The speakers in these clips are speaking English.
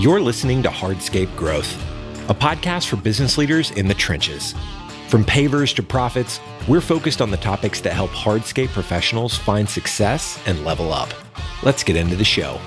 You're listening to Hardscape Growth, a podcast for business leaders in the trenches. From pavers to profits, we're focused on the topics that help hardscape professionals find success and level up. Let's get into the show.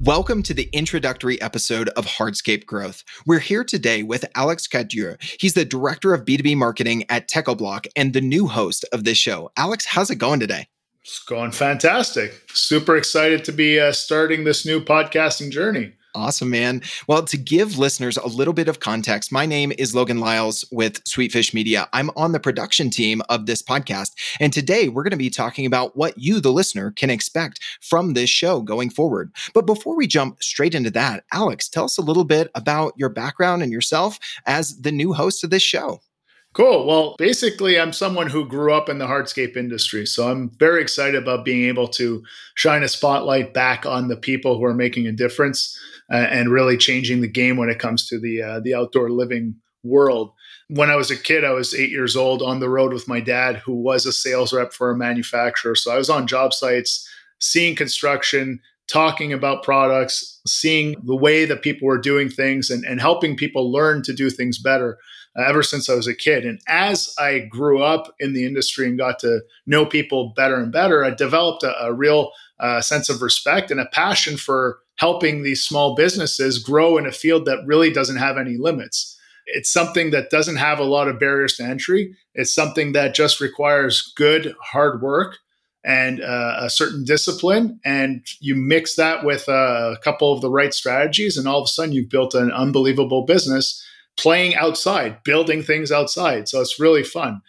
Welcome to the introductory episode of Hardscape Growth. We're here today with Alex Cadieux. He's the director of B2B marketing at Techo-Bloc and the new host of this show. Alex, how's it going today? It's going fantastic. Super excited to be uh, starting this new podcasting journey. Awesome, man. Well, to give listeners a little bit of context, my name is Logan Lyles with Sweetfish Media. I'm on the production team of this podcast. And today we're going to be talking about what you, the listener, can expect from this show going forward. But before we jump straight into that, Alex, tell us a little bit about your background and yourself as the new host of this show. Cool. Well, basically, I'm someone who grew up in the hardscape industry. So I'm very excited about being able to shine a spotlight back on the people who are making a difference uh, and really changing the game when it comes to the, uh, the outdoor living world. When I was a kid, I was eight years old on the road with my dad, who was a sales rep for a manufacturer. So I was on job sites, seeing construction, talking about products, seeing the way that people were doing things, and, and helping people learn to do things better ever since I was a kid. And as I grew up in the industry and got to know people better and better, I developed a, a real uh, sense of respect and a passion for helping these small businesses grow in a field that really doesn't have any limits. It's something that doesn't have a lot of barriers to entry. It's something that just requires good, hard work and uh, a certain discipline. And you mix that with a couple of the right strategies, and all of a sudden you've built an unbelievable business playing outside, building things outside. So it's really fun.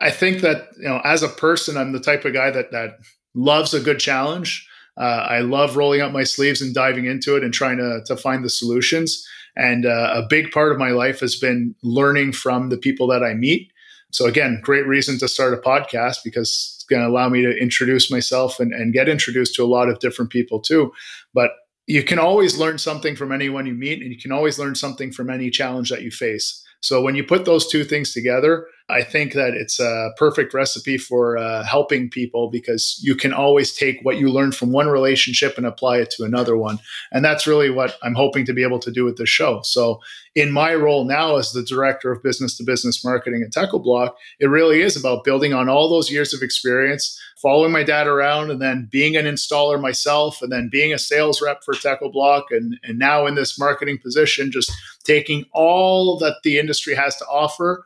I think that you know, as a person, I'm the type of guy that that loves a good challenge. Uh, I love rolling up my sleeves and diving into it and trying to to find the solutions. And uh, a big part of my life has been learning from the people that I meet. So again, great reason to start a podcast because it's going to allow me to introduce myself and, and get introduced to a lot of different people too. But you can always learn something from anyone you meet, and you can always learn something from any challenge that you face. So when you put those two things together, I think that it's a perfect recipe for uh, helping people because you can always take what you learn from one relationship and apply it to another one. And that's really what I'm hoping to be able to do with this show. So, in my role now as the director of business to business marketing at Techo-Bloc, it really is about building on all those years of experience, following my dad around, and then being an installer myself, and then being a sales rep for Techo-Bloc, and, and now in this marketing position, just taking all that the industry has to offer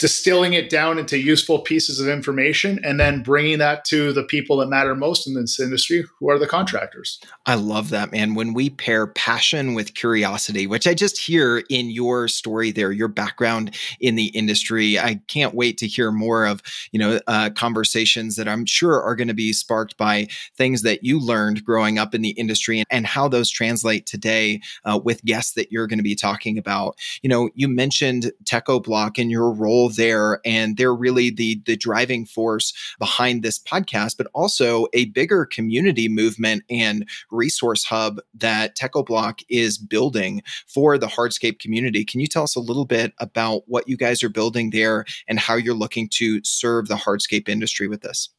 distilling it down into useful pieces of information and then bringing that to the people that matter most in this industry who are the contractors. I love that man. When we pair passion with curiosity which i just hear in your story there your background in the industry i can't wait to hear more of you know uh, conversations that i'm sure are going to be sparked by things that you learned growing up in the industry and, and how those translate today uh, with guests that you're going to be talking about. You know you mentioned Techo-Bloc and your role there and they're really the the driving force behind this podcast but also a bigger community movement and resource hub that Techo-Bloc is building for the hardscape community. Can you tell us a little bit about what you guys are building there and how you're looking to serve the hardscape industry with this?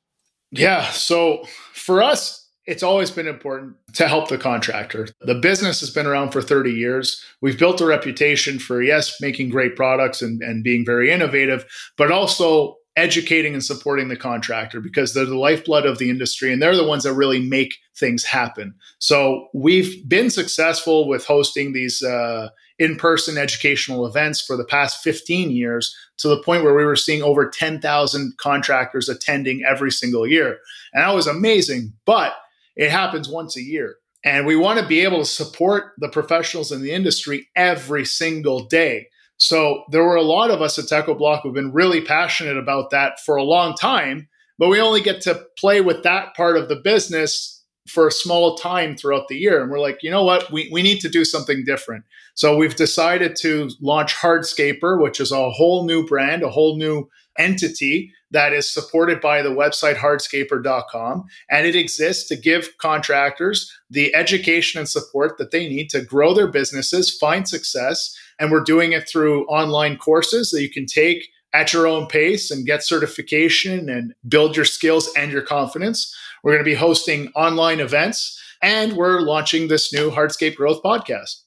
Yeah so for us it's always been important to help the contractor. The business has been around for 30 years. We've built a reputation for, yes, making great products and, and being very innovative, but also educating and supporting the contractor because they're the lifeblood of the industry and they're the ones that really make things happen. So we've been successful with hosting these uh, in person educational events for the past 15 years to the point where we were seeing over 10,000 contractors attending every single year. And that was amazing. But it happens once a year. And we want to be able to support the professionals in the industry every single day. So there were a lot of us at Techo-Bloc who've been really passionate about that for a long time, but we only get to play with that part of the business for a small time throughout the year. And we're like, you know what? We, we need to do something different. So we've decided to launch Hardscaper, which is a whole new brand, a whole new entity that is supported by the website hardscaper.com. And it exists to give contractors the education and support that they need to grow their businesses, find success. And we're doing it through online courses that you can take at your own pace and get certification and build your skills and your confidence. We're going to be hosting online events And we're launching this new Hardscape Growth podcast.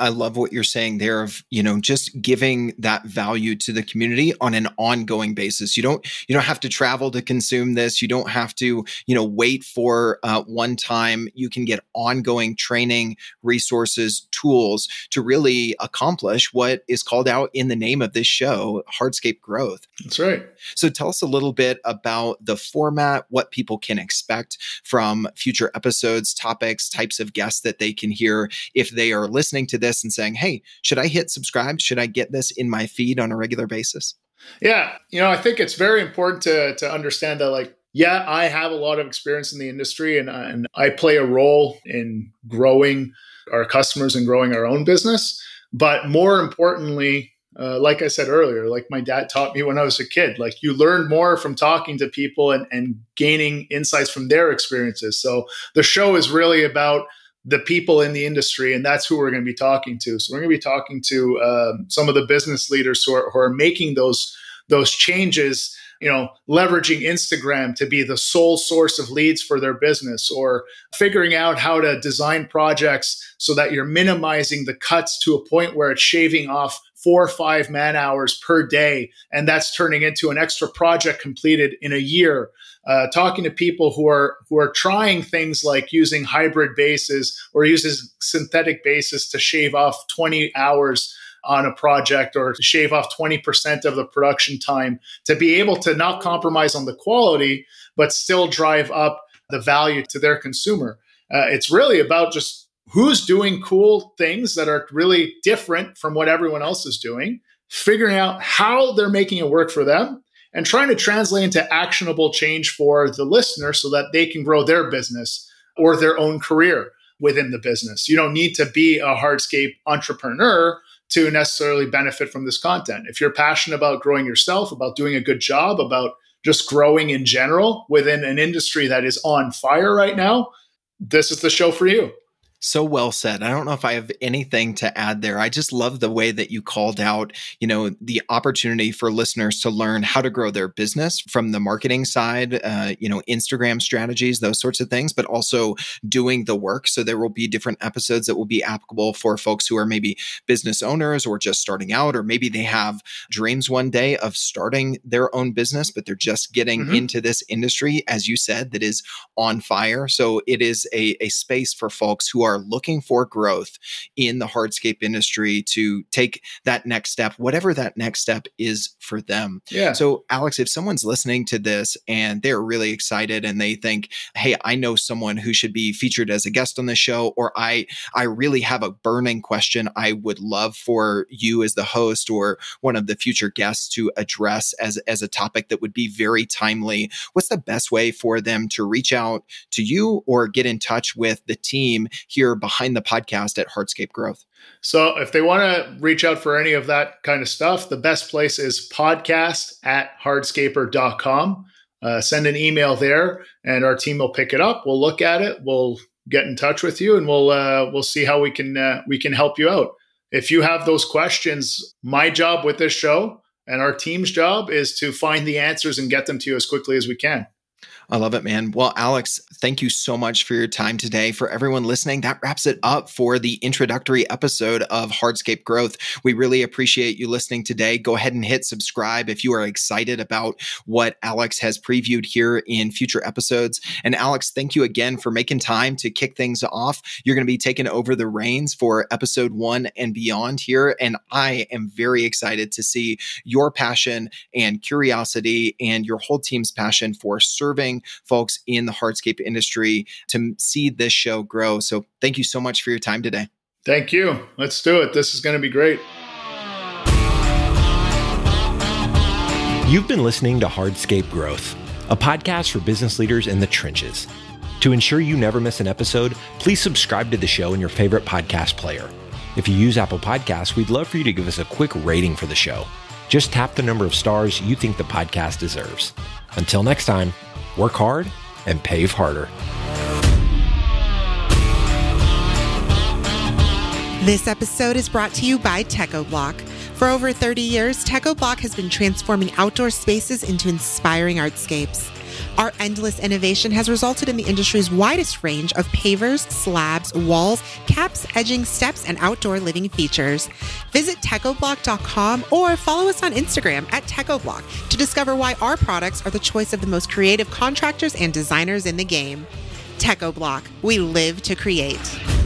I love what you're saying there of, you know, just giving that value to the community on an ongoing basis. You don't you don't have to travel to consume this. You don't have to, you know, wait for uh, one time. You can get ongoing training, resources, tools to really accomplish what is called out in the name of this show, Hardscape Growth. That's right. So tell us a little bit about the format, what people can expect from future episodes, topics, types of guests that they can hear if they are listening to this and saying, hey, should I hit subscribe? Should I get this in my feed on a regular basis? Yeah. You know, I think it's very important to, to understand that, like, yeah, I have a lot of experience in the industry and, and I play a role in growing our customers and growing our own business. But more importantly, uh, like I said earlier, like my dad taught me when I was a kid, like you learn more from talking to people and, and gaining insights from their experiences. So the show is really about the people in the industry, and that's who we're going to be talking to. So we're going to be talking to um, some of the business leaders who are, who are making those those changes you know leveraging instagram to be the sole source of leads for their business or figuring out how to design projects so that you're minimizing the cuts to a point where it's shaving off four or five man hours per day and that's turning into an extra project completed in a year. Uh, talking to people who are who are trying things like using hybrid bases or uses synthetic bases to shave off 20 hours on a project or to shave off 20% of the production time to be able to not compromise on the quality but still drive up the value to their consumer. Uh, it's really about just who's doing cool things that are really different from what everyone else is doing figuring out how they're making it work for them and trying to translate into actionable change for the listener so that they can grow their business or their own career within the business. You don't need to be a hardscape entrepreneur to necessarily benefit from this content. If you're passionate about growing yourself, about doing a good job, about just growing in general within an industry that is on fire right now, this is the show for you. So well said. I don't know if I have anything to add there. I just love the way that you called out, you know, the opportunity for listeners to learn how to grow their business from the marketing side, uh, you know, Instagram strategies, those sorts of things, but also doing the work. So there will be different episodes that will be applicable for folks who are maybe business owners or just starting out, or maybe they have dreams one day of starting their own business, but they're just getting mm-hmm. into this industry, as you said, that is on fire. So it is a, a space for folks who are are looking for growth in the hardscape industry to take that next step, whatever that next step is for them. Yeah. So, Alex, if someone's listening to this and they're really excited and they think, "Hey, I know someone who should be featured as a guest on the show," or "I I really have a burning question I would love for you as the host or one of the future guests to address as as a topic that would be very timely," what's the best way for them to reach out to you or get in touch with the team here? Here behind the podcast at Hardscape Growth. So if they want to reach out for any of that kind of stuff, the best place is podcast at hardscaper.com. Uh, send an email there and our team will pick it up. We'll look at it. We'll get in touch with you and we'll uh, we'll see how we can uh, we can help you out. If you have those questions, my job with this show and our team's job is to find the answers and get them to you as quickly as we can. I love it, man. Well, Alex, thank you so much for your time today. For everyone listening, that wraps it up for the introductory episode of Hardscape Growth. We really appreciate you listening today. Go ahead and hit subscribe if you are excited about what Alex has previewed here in future episodes. And Alex, thank you again for making time to kick things off. You're going to be taking over the reins for episode one and beyond here. And I am very excited to see your passion and curiosity and your whole team's passion for serving folks in the hardscape industry to see this show grow. So thank you so much for your time today. Thank you. Let's do it. This is going to be great. You've been listening to Hardscape Growth, a podcast for business leaders in the trenches. To ensure you never miss an episode, please subscribe to the show in your favorite podcast player. If you use Apple Podcasts, we'd love for you to give us a quick rating for the show. Just tap the number of stars you think the podcast deserves. Until next time, work hard and pave harder. This episode is brought to you by Techo-Bloc. For over 30 years, Techo-Bloc has been transforming outdoor spaces into inspiring artscapes. Our endless innovation has resulted in the industry's widest range of pavers, slabs, walls, caps, edging, steps, and outdoor living features. Visit techoblock.com or follow us on Instagram at techoblock to discover why our products are the choice of the most creative contractors and designers in the game. Techo-Bloc, we live to create.